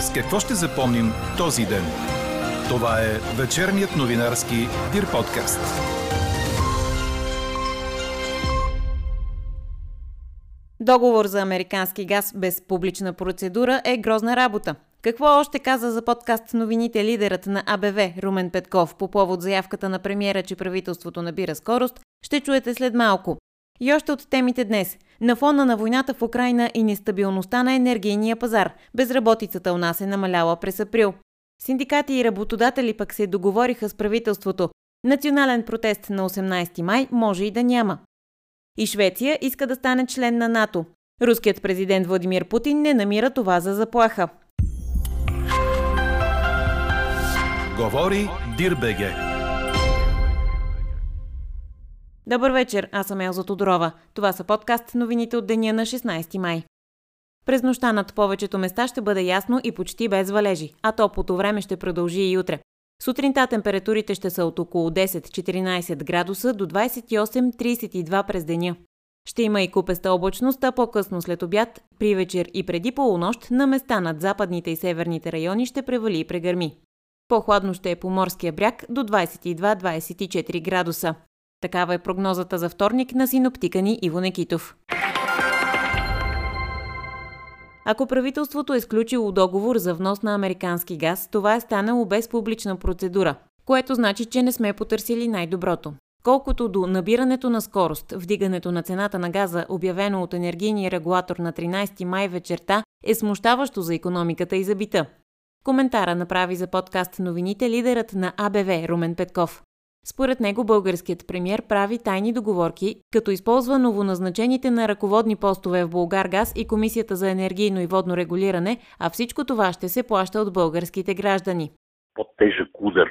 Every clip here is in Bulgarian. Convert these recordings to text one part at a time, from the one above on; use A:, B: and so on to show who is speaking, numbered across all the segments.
A: С какво ще запомним този ден? Това е вечерният новинарски Дир подкаст.
B: Договор за американски газ без публична процедура е грозна работа. Какво още каза за подкаст новините лидерът на АБВ Румен Петков по повод заявката на премиера, че правителството набира скорост, ще чуете след малко. И още от темите днес. На фона на войната в Украина и нестабилността на енергийния пазар, безработицата у нас е намаляла през април. Синдикати и работодатели пък се договориха с правителството. Национален протест на 18 май може и да няма. И Швеция иска да стане член на НАТО. Руският президент Владимир Путин не намира това за заплаха.
A: Говори Дирбеге.
B: Добър вечер, аз съм Елза Тодорова. Това са подкаст новините от деня на 16 май. През нощта над повечето места ще бъде ясно и почти без валежи, а топлото време ще продължи и утре. Сутринта температурите ще са от около 10-14 градуса до 28-32 през деня. Ще има и купеста облачност, а по-късно след обяд, при вечер и преди полунощ, на места над западните и северните райони ще превали и прегърми. По-хладно ще е по морския бряг до 22-24 градуса. Такава е прогнозата за вторник на синоптика ни Иво Некитов. Ако правителството е сключило договор за внос на американски газ, това е станало без публична процедура, което значи, че не сме потърсили най-доброто. Колкото до набирането на скорост, вдигането на цената на газа, обявено от енергийния регулатор на 13 май вечерта, е смущаващо за економиката и за бита. Коментара направи за подкаст новините лидерът на АБВ Румен Петков. Според него българският премьер прави тайни договорки, като използва новоназначените на ръководни постове в Българгаз и Комисията за енергийно и водно регулиране, а всичко това ще се плаща от българските граждани.
C: По-тежък удар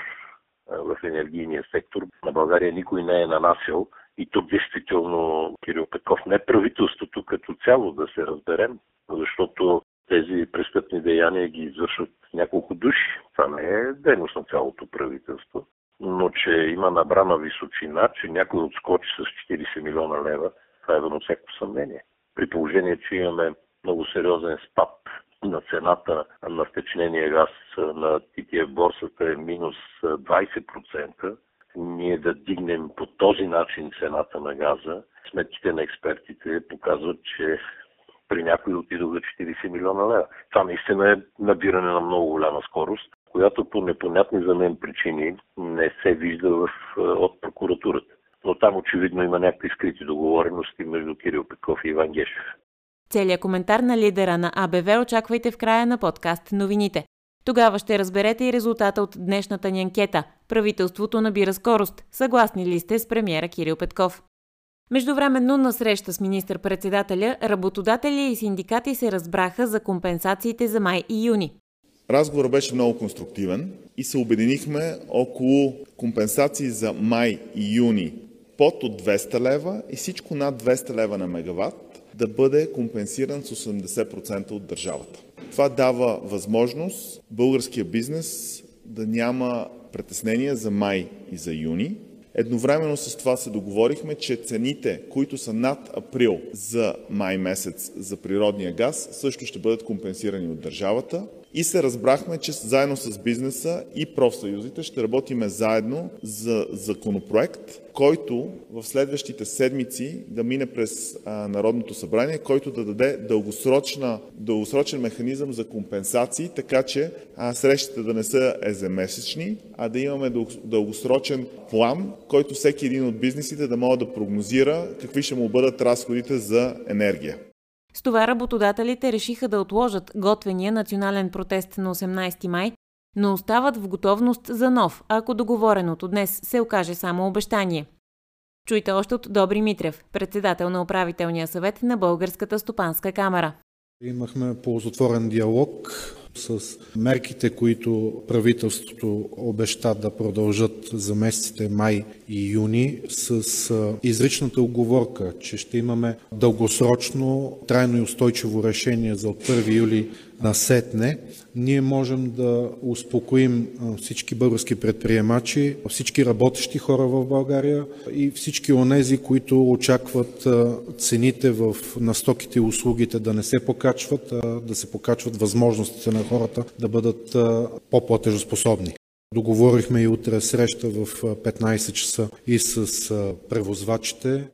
C: в енергийния сектор на България никой не е нанасил и тук действително Кирил Петков не правителството като цяло да се разберем, защото тези престъпни деяния ги извършват няколко души. Това не е дейност на цялото правителство но че има набрана височина, че някой отскочи с 40 милиона лева, това е едно всяко съмнение. При положение, че имаме много сериозен спад на цената на втечнения газ на TTF борсата е минус 20%, ние да дигнем по този начин цената на газа, сметките на експертите показват, че при някои отидоха 40 милиона лева. Това наистина е набиране на много голяма скорост която по непонятни за мен причини не се вижда в, от прокуратурата. Но там очевидно има някакви скрити договорености между Кирил Пеков и Иван Гешев.
B: Целият коментар на лидера на АБВ очаквайте в края на подкаст новините. Тогава ще разберете и резултата от днешната ни анкета. Правителството набира скорост. Съгласни ли сте с премиера Кирил Петков? Междувременно на среща с министър-председателя, работодатели и синдикати се разбраха за компенсациите за май и юни.
D: Разговорът беше много конструктивен и се обединихме около компенсации за май и юни под от 200 лева и всичко над 200 лева на мегаватт да бъде компенсиран с 80% от държавата. Това дава възможност българския бизнес да няма притеснения за май и за юни. Едновременно с това се договорихме, че цените, които са над април за май месец за природния газ, също ще бъдат компенсирани от държавата и се разбрахме, че заедно с бизнеса и профсъюзите ще работиме заедно за законопроект, който в следващите седмици да мине през а, Народното събрание, който да даде дългосрочен механизъм за компенсации, така че а, срещите да не са еземесечни, а да имаме дългосрочен план, който всеки един от бизнесите да може да прогнозира какви ще му бъдат разходите за енергия.
B: С това работодателите решиха да отложат готвения национален протест на 18 май, но остават в готовност за нов, ако договореното днес се окаже само обещание. Чуйте още от Добри Митрев, председател на управителния съвет на Българската стопанска камера.
E: Имахме ползотворен диалог с мерките, които правителството обеща да продължат за месеците май и юни, с изричната оговорка, че ще имаме дългосрочно, трайно и устойчиво решение за от 1 юли насетне, ние можем да успокоим всички български предприемачи, всички работещи хора в България и всички онези, които очакват цените в настоките и услугите да не се покачват, а да се покачват възможностите на хората да бъдат по-платежоспособни. Договорихме и утре среща в 15 часа и с превозвачите.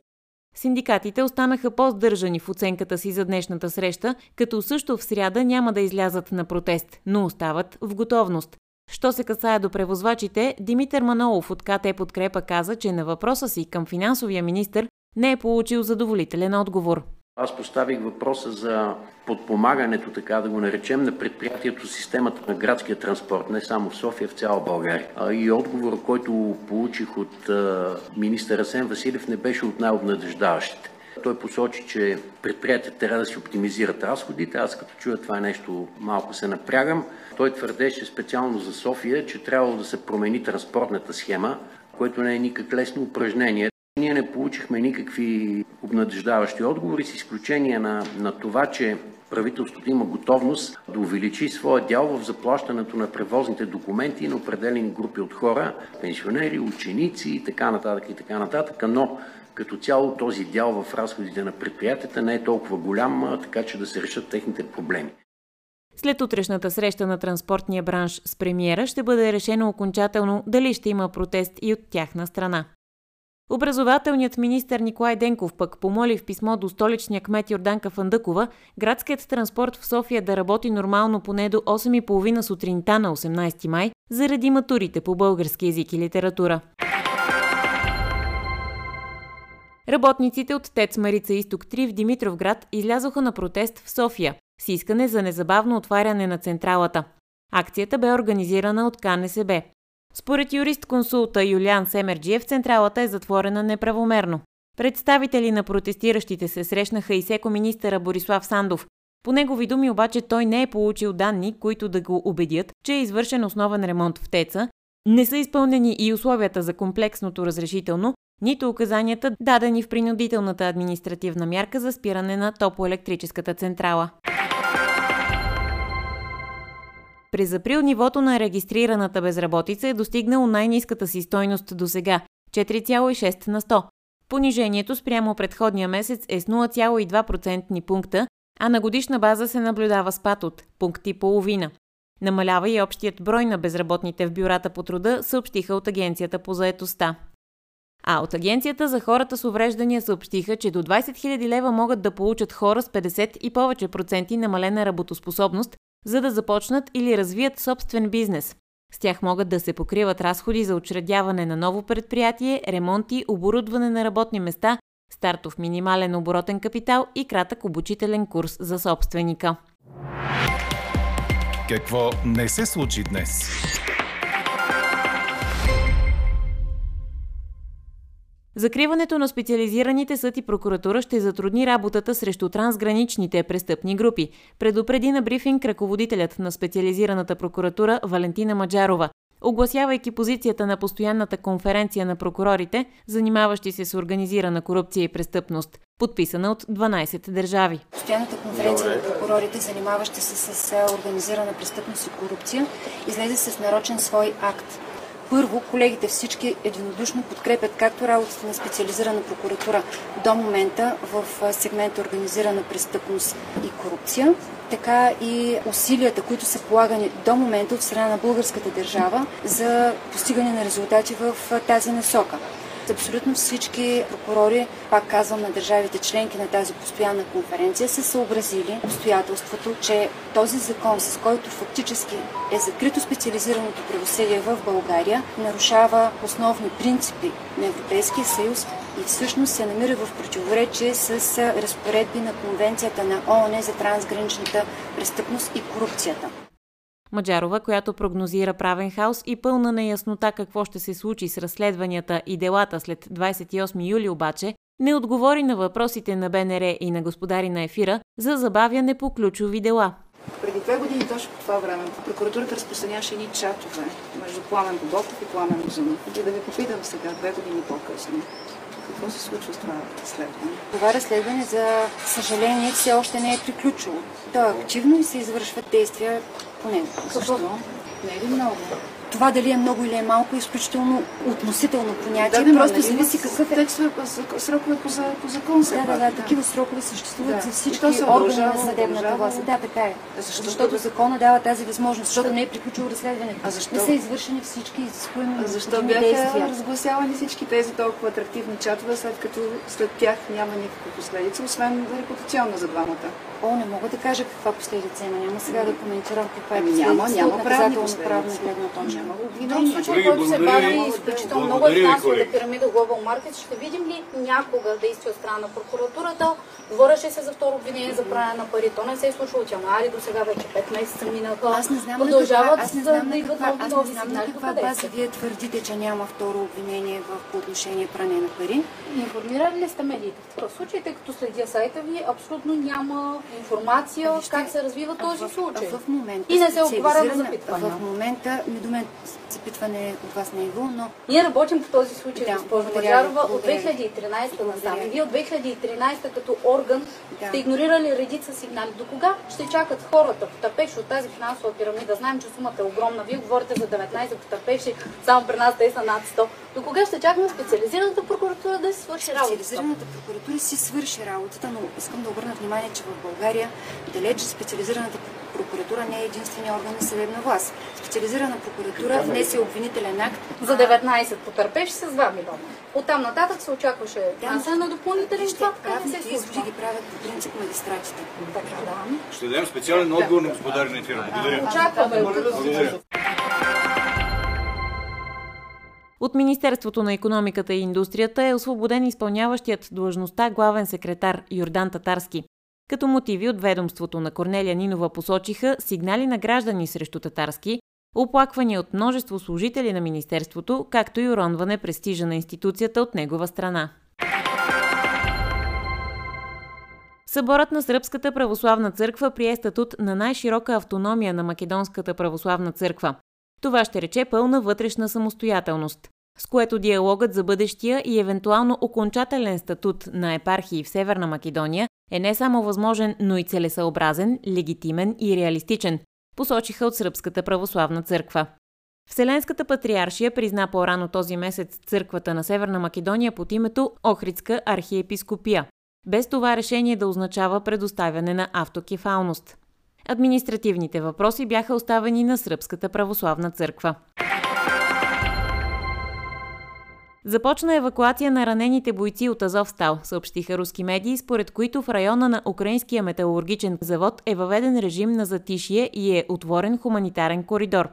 B: Синдикатите останаха по-здържани в оценката си за днешната среща, като също в сряда няма да излязат на протест, но остават в готовност. Що се касае до превозвачите, Димитър Манолов от КТ Подкрепа каза, че на въпроса си към финансовия министр не е получил задоволителен отговор.
F: Аз поставих въпроса за подпомагането, така да го наречем, на предприятието системата на градския транспорт, не само в София, в цяла България. И отговор, който получих от министър Асен Василев, не беше от най-обнадеждаващите. Той посочи, че предприятията трябва да си оптимизират разходите. Аз като чуя това нещо малко се напрягам. Той твърдеше специално за София, че трябвало да се промени транспортната схема, което не е никак лесно упражнение. Ние не получихме никакви обнадеждаващи отговори, с изключение на, на това, че правителството има готовност да увеличи своя дял в заплащането на превозните документи на определени групи от хора, пенсионери, ученици и така нататък и така нататък, но като цяло този дял в разходите на предприятията не е толкова голям, така че да се решат техните проблеми.
B: След утрешната среща на транспортния бранш с премиера ще бъде решено окончателно дали ще има протест и от тяхна страна. Образователният министр Николай Денков пък помоли в писмо до столичния кмет Йорданка Фандъкова градският транспорт в София да работи нормално поне до 8.30 сутринта на 18 май заради матурите по български язик и литература. Работниците от ТЕЦ Марица Исток 3 в Димитровград излязоха на протест в София с искане за незабавно отваряне на централата. Акцията бе организирана от КНСБ. Според юрист-консулта Юлиан Семерджиев, централата е затворена неправомерно. Представители на протестиращите се срещнаха и секо министъра Борислав Сандов. По негови думи обаче той не е получил данни, които да го убедят, че е извършен основен ремонт в ТЕЦа, не са изпълнени и условията за комплексното разрешително, нито указанията дадени в принудителната административна мярка за спиране на топоелектрическата централа. През април нивото на регистрираната безработица е достигнало най-низката си стойност до сега – 4,6 на 100. Понижението спрямо предходния месец е с 0,2% пункта, а на годишна база се наблюдава спад от пункти половина. Намалява и общият брой на безработните в бюрата по труда, съобщиха от Агенцията по заетостта. А от Агенцията за хората с увреждания съобщиха, че до 20 000 лева могат да получат хора с 50 и повече проценти намалена работоспособност, за да започнат или развият собствен бизнес. С тях могат да се покриват разходи за учредяване на ново предприятие, ремонти, оборудване на работни места, стартов минимален оборотен капитал и кратък обучителен курс за собственика.
A: Какво не се случи днес?
B: Закриването на специализираните съд и прокуратура ще затрудни работата срещу трансграничните престъпни групи, предупреди на брифинг ръководителят на специализираната прокуратура Валентина Маджарова, огласявайки позицията на постоянната конференция на прокурорите, занимаващи се с организирана корупция и престъпност, подписана от 12 държави.
G: Постоянната конференция на прокурорите, занимаващи се с организирана престъпност и корупция, излезе с нарочен свой акт първо, колегите всички единодушно подкрепят както работата на специализирана прокуратура до момента в сегмента организирана престъпност и корупция, така и усилията, които са полагани до момента от страна на българската държава за постигане на резултати в тази насока. Абсолютно всички прокурори, пак казвам на държавите членки на тази постоянна конференция, са съобразили обстоятелството, че този закон, с който фактически е закрито специализираното правосъдие в България, нарушава основни принципи на Европейския съюз и всъщност се намира в противоречие с разпоредби на Конвенцията на ООН за трансграничната престъпност и корупцията.
B: Маджарова, която прогнозира правен хаос и пълна неяснота какво ще се случи с разследванията и делата след 28 юли обаче, не отговори на въпросите на БНР и на господари на ефира за забавяне по ключови дела.
H: Преди две години, точно по това време, прокуратурата разпространяше едни чатове между Пламен Бобов и Пламен Озунов. И да ви попитам сега, две години по-късно, Какво се случва с това разследване?
G: Това разследване, за съжаление, все още не е приключило. То е активно и се извършват действия по него.
H: Защо? Не е ли много?
G: Това дали е много или е малко е изключително относително понятие.
H: Да,
G: просто
H: нали
G: зависи какъв е.
H: текстове, срокове по, по закон. все
G: Да, да, да, такива срокове съществуват
H: Да.
G: за всички
H: се
G: органи на съдебната власт. Да, така е.
H: Защо?
G: Защото закона дава тази възможност, защото не е приключило разследването.
H: А защо?
G: Не са извършени всички изискуеми
H: защо бяха
G: действия.
H: разгласявани всички тези толкова атрактивни чатове, след като след тях няма никаква последица, освен репутационна за двамата?
G: О, не мога да кажа каква последица има. Няма сега да коментирам каква е
H: Ами няма, няма правни последици.
G: гледна точка.
H: Няма
I: В друг
H: обвинение.
I: случай, който се бави
J: ви.
I: изключително много е финансовата пирамида Global Markets, ще видим ли някога действие от страна на прокуратурата? Говореше се за второ обвинение за пране на пари. То не се е случило от януари до сега вече 5 месеца минаха.
G: Аз не знам на
I: Продължават
G: каква, аз не знам
I: да
G: на
I: идват
G: каква,
I: нови
G: аз не
I: нови
G: знам на каква база вие твърдите, че няма второ обвинение в, по отношение пране на пари.
I: Информирали ли сте медиите в такъв случай, тъй като следя сайта ви, абсолютно няма информация
G: Вижте,
I: как се развива този случай.
G: В момента
I: И не се отговаря на запитвания.
G: В момента, до мен запитване от вас не е било, но
I: Ние работим по този случай,
G: Да,
I: госпожо Маджарова, от
G: благодаря ви.
I: 2013 насам. Вие от 2013 като орган
G: Да.
I: сте игнорирали редица сигнали. До кога ще чакат хората, потърпевши от тази финансова пирамида? Знаем, че сумата е огромна. Вие говорите за 19 потърпевши, само при нас те са над 100. До кога ще чакаме специализираната прокуратура да си свърши работата?
G: специализираната прокуратура си свърши работата, но искам да обърна внимание, че в България далеч специализираната прокуратура не е единствения орган на съдебна власт. Специализирана прокуратура внесе обвинителен акт
I: За 19 потърпевши с 2 милиона. Оттам нататък се очакваше внасяне на допълнителен не
G: правните
I: се
G: изводи
I: случва.
G: ги правят по принцип магистратите.
I: Така, да.
J: Ще дадем специален отговор на господаря ефира. Благодаря.
I: Очакваме.
J: Благодаря.
B: От Министерството на економиката и индустрията е освободен изпълняващият длъжността главен секретар Йордан Татарски. Като мотиви от ведомството на Корнелия Нинова посочиха сигнали на граждани срещу Татарски, оплаквания от множество служители на Министерството, както и уронване престижа на институцията от негова страна. Съборът на Сръбската православна църква прие статут на най-широка автономия на Македонската православна църква. Това ще рече пълна вътрешна самостоятелност, с което диалогът за бъдещия и евентуално окончателен статут на епархии в Северна Македония е не само възможен, но и целесъобразен, легитимен и реалистичен, посочиха от Сръбската православна църква. Вселенската патриаршия призна по-рано този месец църквата на Северна Македония под името Охридска архиепископия, без това решение да означава предоставяне на автокефалност. Административните въпроси бяха оставени на Сръбската православна църква. Започна евакуация на ранените бойци от Азовстал, съобщиха руски медии, според които в района на украинския металургичен завод е въведен режим на затишие и е отворен хуманитарен коридор.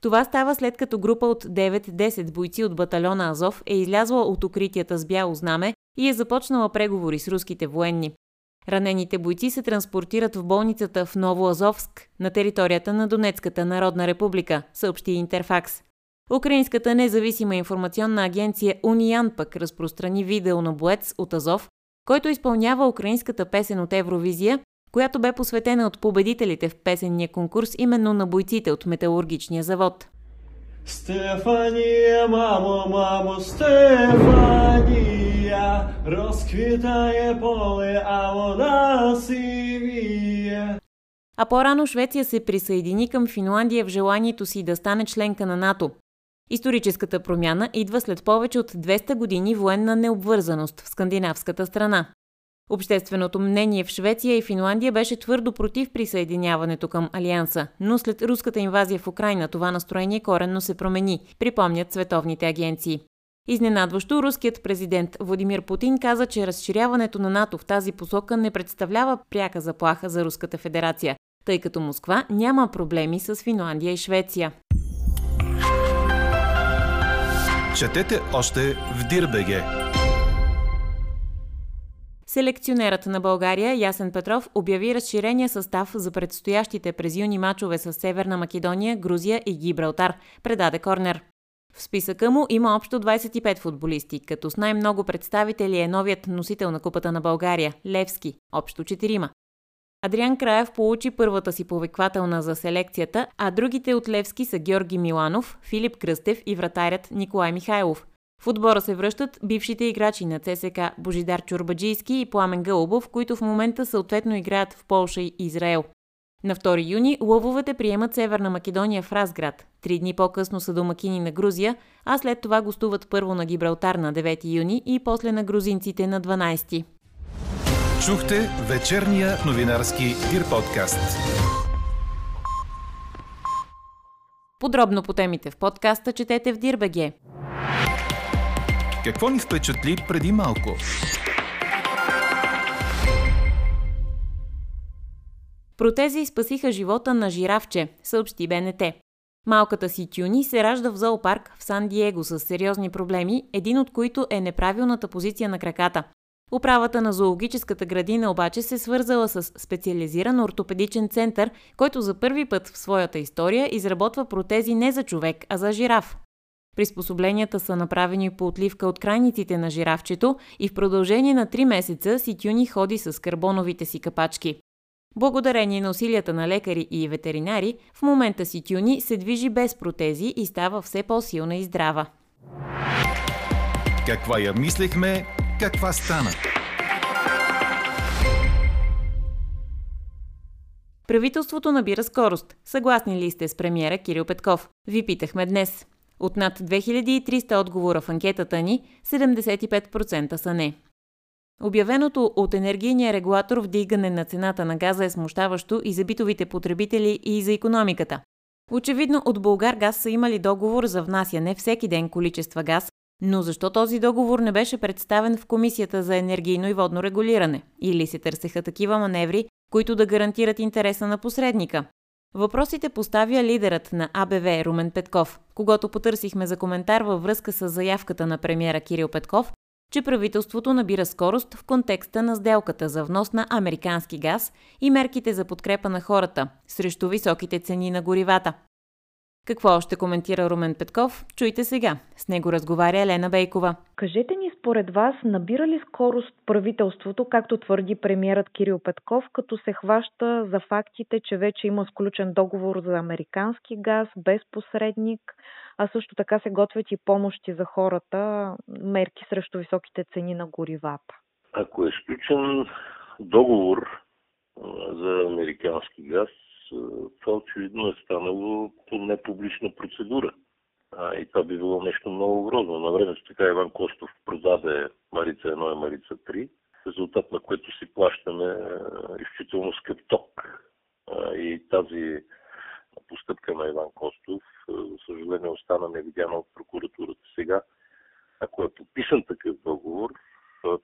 B: Това става след като група от 9-10 бойци от батальона Азов е излязла от укритията с бяло знаме и е започнала преговори с руските военни. Ранените бойци се транспортират в болницата в Новоазовск на територията на Донецката народна република, съобщи Интерфакс. Украинската независима информационна агенция Униян пък разпространи видео на боец от Азов, който изпълнява украинската песен от Евровизия, която бе посветена от победителите в песенния конкурс именно на бойците от металургичния завод.
K: Стефанія, мамо, мамо, Стефанія, розквітає поле, а вона сивіє.
B: А по-рано Швеция се присъедини към Финландия в желанието си да стане членка на НАТО. Историческата промяна идва след повече от 200 години военна необвързаност в скандинавската страна. Общественото мнение в Швеция и Финландия беше твърдо против присъединяването към Алианса, но след руската инвазия в Украина това настроение коренно се промени, припомнят световните агенции. Изненадващо, руският президент Владимир Путин каза, че разширяването на НАТО в тази посока не представлява пряка заплаха за Руската федерация, тъй като Москва няма проблеми с Финландия и Швеция.
A: Четете още в Дирбеге.
B: Селекционерът на България Ясен Петров обяви разширения състав за предстоящите през юни мачове с Северна Македония, Грузия и Гибралтар, предаде Корнер. В списъка му има общо 25 футболисти, като с най-много представители е новият носител на Купата на България – Левски, общо 4. Адриан Краев получи първата си повиквателна за селекцията, а другите от Левски са Георги Миланов, Филип Кръстев и вратарят Николай Михайлов. В отбора се връщат бившите играчи на ЦСК Божидар Чурбаджийски и Пламен Гълбов, които в момента съответно играят в Полша и Израел. На 2 юни лъвовете приемат Северна Македония в Разград. Три дни по-късно са домакини на Грузия, а след това гостуват първо на Гибралтар на 9 юни и после на грузинците на 12.
A: Чухте вечерния новинарски Дир подкаст.
B: Подробно по темите в подкаста четете в Дирбеге.
A: Какво ни впечатли преди малко?
B: Протези спасиха живота на жирафче, съобщи БНТ. Малката си тюни се ражда в зоопарк в Сан-Диего с сериозни проблеми, един от които е неправилната позиция на краката. Управата на зоологическата градина обаче се свързала с специализиран ортопедичен център, който за първи път в своята история изработва протези не за човек, а за жираф. Приспособленията са направени по отливка от крайниците на жирафчето и в продължение на 3 месеца Ситюни ходи с карбоновите си капачки. Благодарение на усилията на лекари и ветеринари, в момента си Тюни се движи без протези и става все по-силна и здрава.
A: Каква я мислехме, каква стана?
B: Правителството набира скорост. Съгласни ли сте с премиера Кирил Петков? Ви питахме днес. От над 2300 отговора в анкетата ни, 75% са не. Обявеното от енергийния регулатор вдигане на цената на газа е смущаващо и за битовите потребители и за економиката. Очевидно от Българ газ са имали договор за внасяне всеки ден количества газ, но защо този договор не беше представен в Комисията за енергийно и водно регулиране? Или се търсеха такива маневри, които да гарантират интереса на посредника? Въпросите поставя лидерът на АБВ Румен Петков, когато потърсихме за коментар във връзка с заявката на премиера Кирил Петков, че правителството набира скорост в контекста на сделката за внос на американски газ и мерките за подкрепа на хората срещу високите цени на горивата. Какво още коментира Румен Петков? Чуйте сега. С него разговаря Елена Бейкова.
L: Кажете ни според вас, набира ли скорост правителството, както твърди премиерът Кирил Петков, като се хваща за фактите, че вече има сключен договор за американски газ, без посредник, а също така се готвят и помощи за хората, мерки срещу високите цени на горивата?
C: Ако е сключен договор за американски газ, това очевидно е станало по непублична процедура. А, и това би било нещо много грозно. На времето така Иван Костов продаде Марица 1 и Марица 3, резултат на което си плащаме изключително скъп ток. А, и тази постъпка на Иван Костов, за съжаление, остана невидяна от прокуратурата. Сега, ако е подписан такъв договор,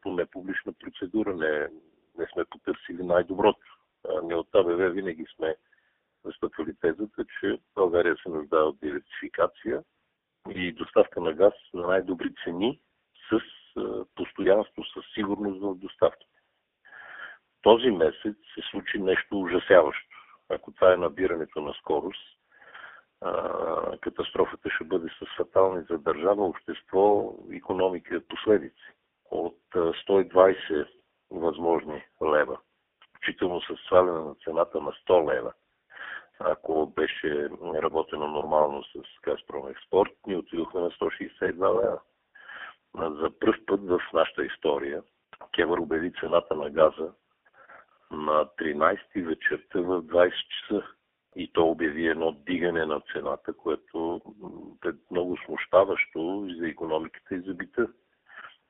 C: по непублична процедура не, не сме потърсили най-доброто. Ние от АБВ винаги сме застъпвали тезата, че България се нуждае от диверсификация и доставка на газ на най-добри цени с постоянство, с сигурност в доставките. Този месец се случи нещо ужасяващо. Ако това е набирането на скорост, катастрофата ще бъде с фатални за държава, общество, економика последици. От 120 възможни лева, включително с сваляне на цената на 100 лева, ако беше работено нормално с Газпром Експорт, ние отидохме на 162 лева. За първ път в нашата история Кевър обяви цената на газа на 13 вечерта в 20 часа. И то обяви едно дигане на цената, което е много смущаващо и за економиката и за бита.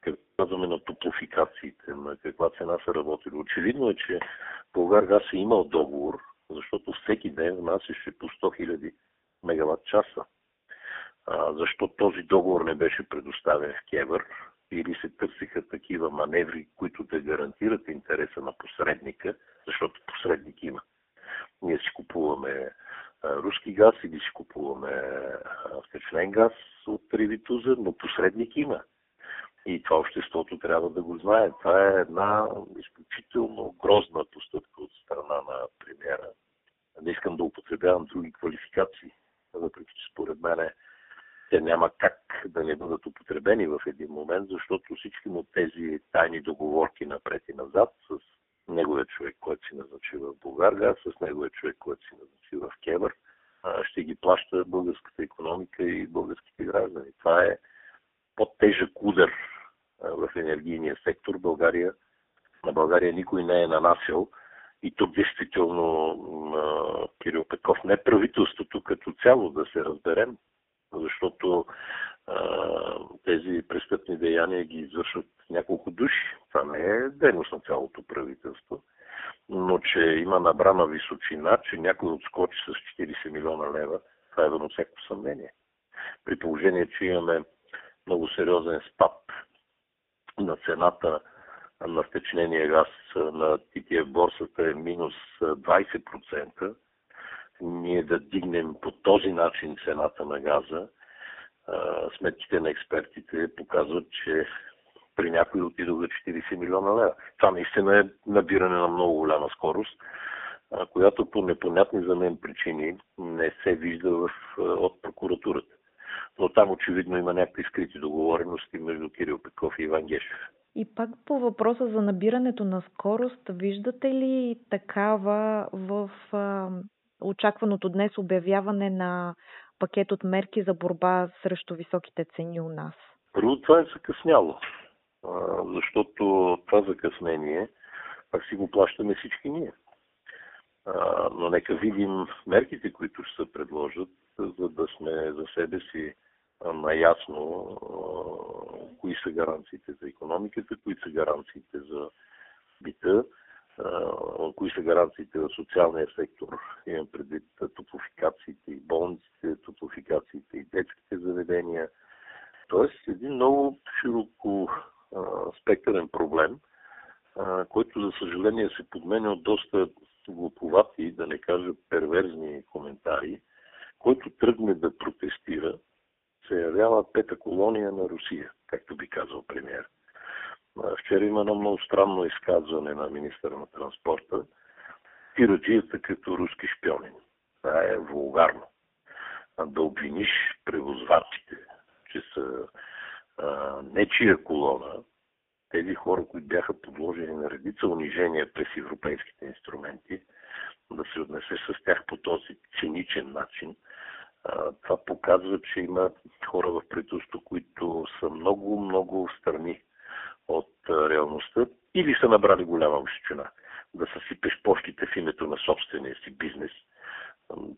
C: Какво казваме на топлофикациите, на каква цена са работили. Очевидно е, че Българ газ е имал договор защото всеки ден внасяше по 100 000 мегаватт часа. А, защо този договор не беше предоставен в Кевър или се търсиха такива маневри, които да гарантират интереса на посредника, защото посредник има. Ние си купуваме руски газ или си купуваме втечнен газ от Тривитуза, но посредник има. И това обществото трябва да го знае. Това е една изключително грозна постъпка от страна на премиера. Не искам да употребявам други квалификации, въпреки че според мен те няма как да не бъдат употребени в един момент, защото всички му тези тайни договорки напред и назад с неговия човек, който си назначи в Българга, с неговия човек, който си назначи в Кевър, ще ги плаща българската економика и българските граждани. Това е по-тежък удар в енергийния сектор България, на България никой не е нанасял. И тук действително Кирил Петков, не правителството като цяло, да се разберем, защото тези престъпни деяния ги извършват няколко души. Това не е дейност на цялото правителство. Но че има набрана височина, че някой отскочи с 40 милиона лева, това е въно всяко съмнение. При положение, че имаме много сериозен спад на цената на втечнения газ на тития борсата е минус 20%, ние да дигнем по този начин цената на газа, сметките на експертите показват, че при някои отидоха 40 милиона лева. Това наистина е набиране на много голяма скорост, която по непонятни за мен причини не се вижда в, от прокуратурата. Но там очевидно има някакви скрити договорености между Кирил Пеков и Иван Гешев.
L: И пак по въпроса за набирането на скорост, виждате ли такава в а, очакваното днес обявяване на пакет от мерки за борба срещу високите цени у нас?
C: Първо това е закъсняло, защото това закъснение пак си го плащаме всички ние. Но нека видим мерките, които ще се предложат, за да сме за себе си наясно кои са гаранциите за економиката, кои са гаранциите за бита, кои са гаранциите в социалния сектор. Имам предвид топофикациите и болниците, топофикациите и детските заведения. Тоест един много широко спектърен проблем, който за съжаление се подменя от доста да не кажа перверзни коментари, който тръгне да протестира, се явява пета колония на Русия, както би казал премьер. Вчера има едно много странно изказване на министъра на транспорта. Тираджията като руски шпиони. Това е вулгарно. Да обвиниш превозвачите, че са а, нечия колона, тези хора, които бяха подложени на редица унижения през европейските инструменти, се отнесе с тях по този циничен начин, това показва, че има хора в правителството, които са много, много страни от реалността или са набрали голяма височина. Да съсипеш почтите в името на собствения си бизнес.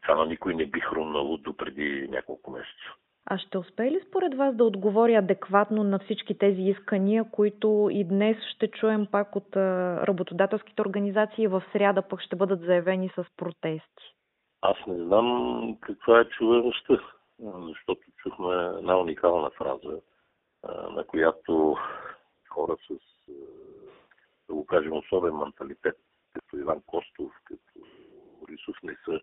C: Това на никой не би хрумнало до преди няколко месеца.
L: А ще успее ли според вас да отговори адекватно на всички тези искания, които и днес ще чуем пак от работодателските организации, в сряда пък ще бъдат заявени с протести?
C: Аз не знам каква е чуваемостта, защото чухме една уникална фраза, на която хора с, да го кажем, особен менталитет, като Иван Костов, като Борисов, не са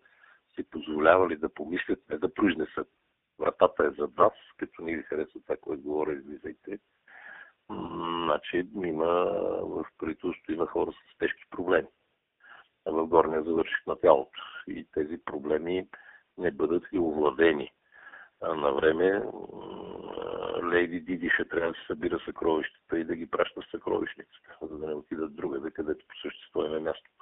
C: си позволявали да помислят, не да произнесат. Вратата е за вас, като ни ви харесва това, което говоря, излизайте. Значи има в правителството има хора с тежки проблеми в горния завърших на тялото. И тези проблеми не бъдат ли овладени на време, Лейди Диди трябва да се събира съкровищата и да ги праща в съкровищницата, за да не отидат другаде, където по същество има мястото.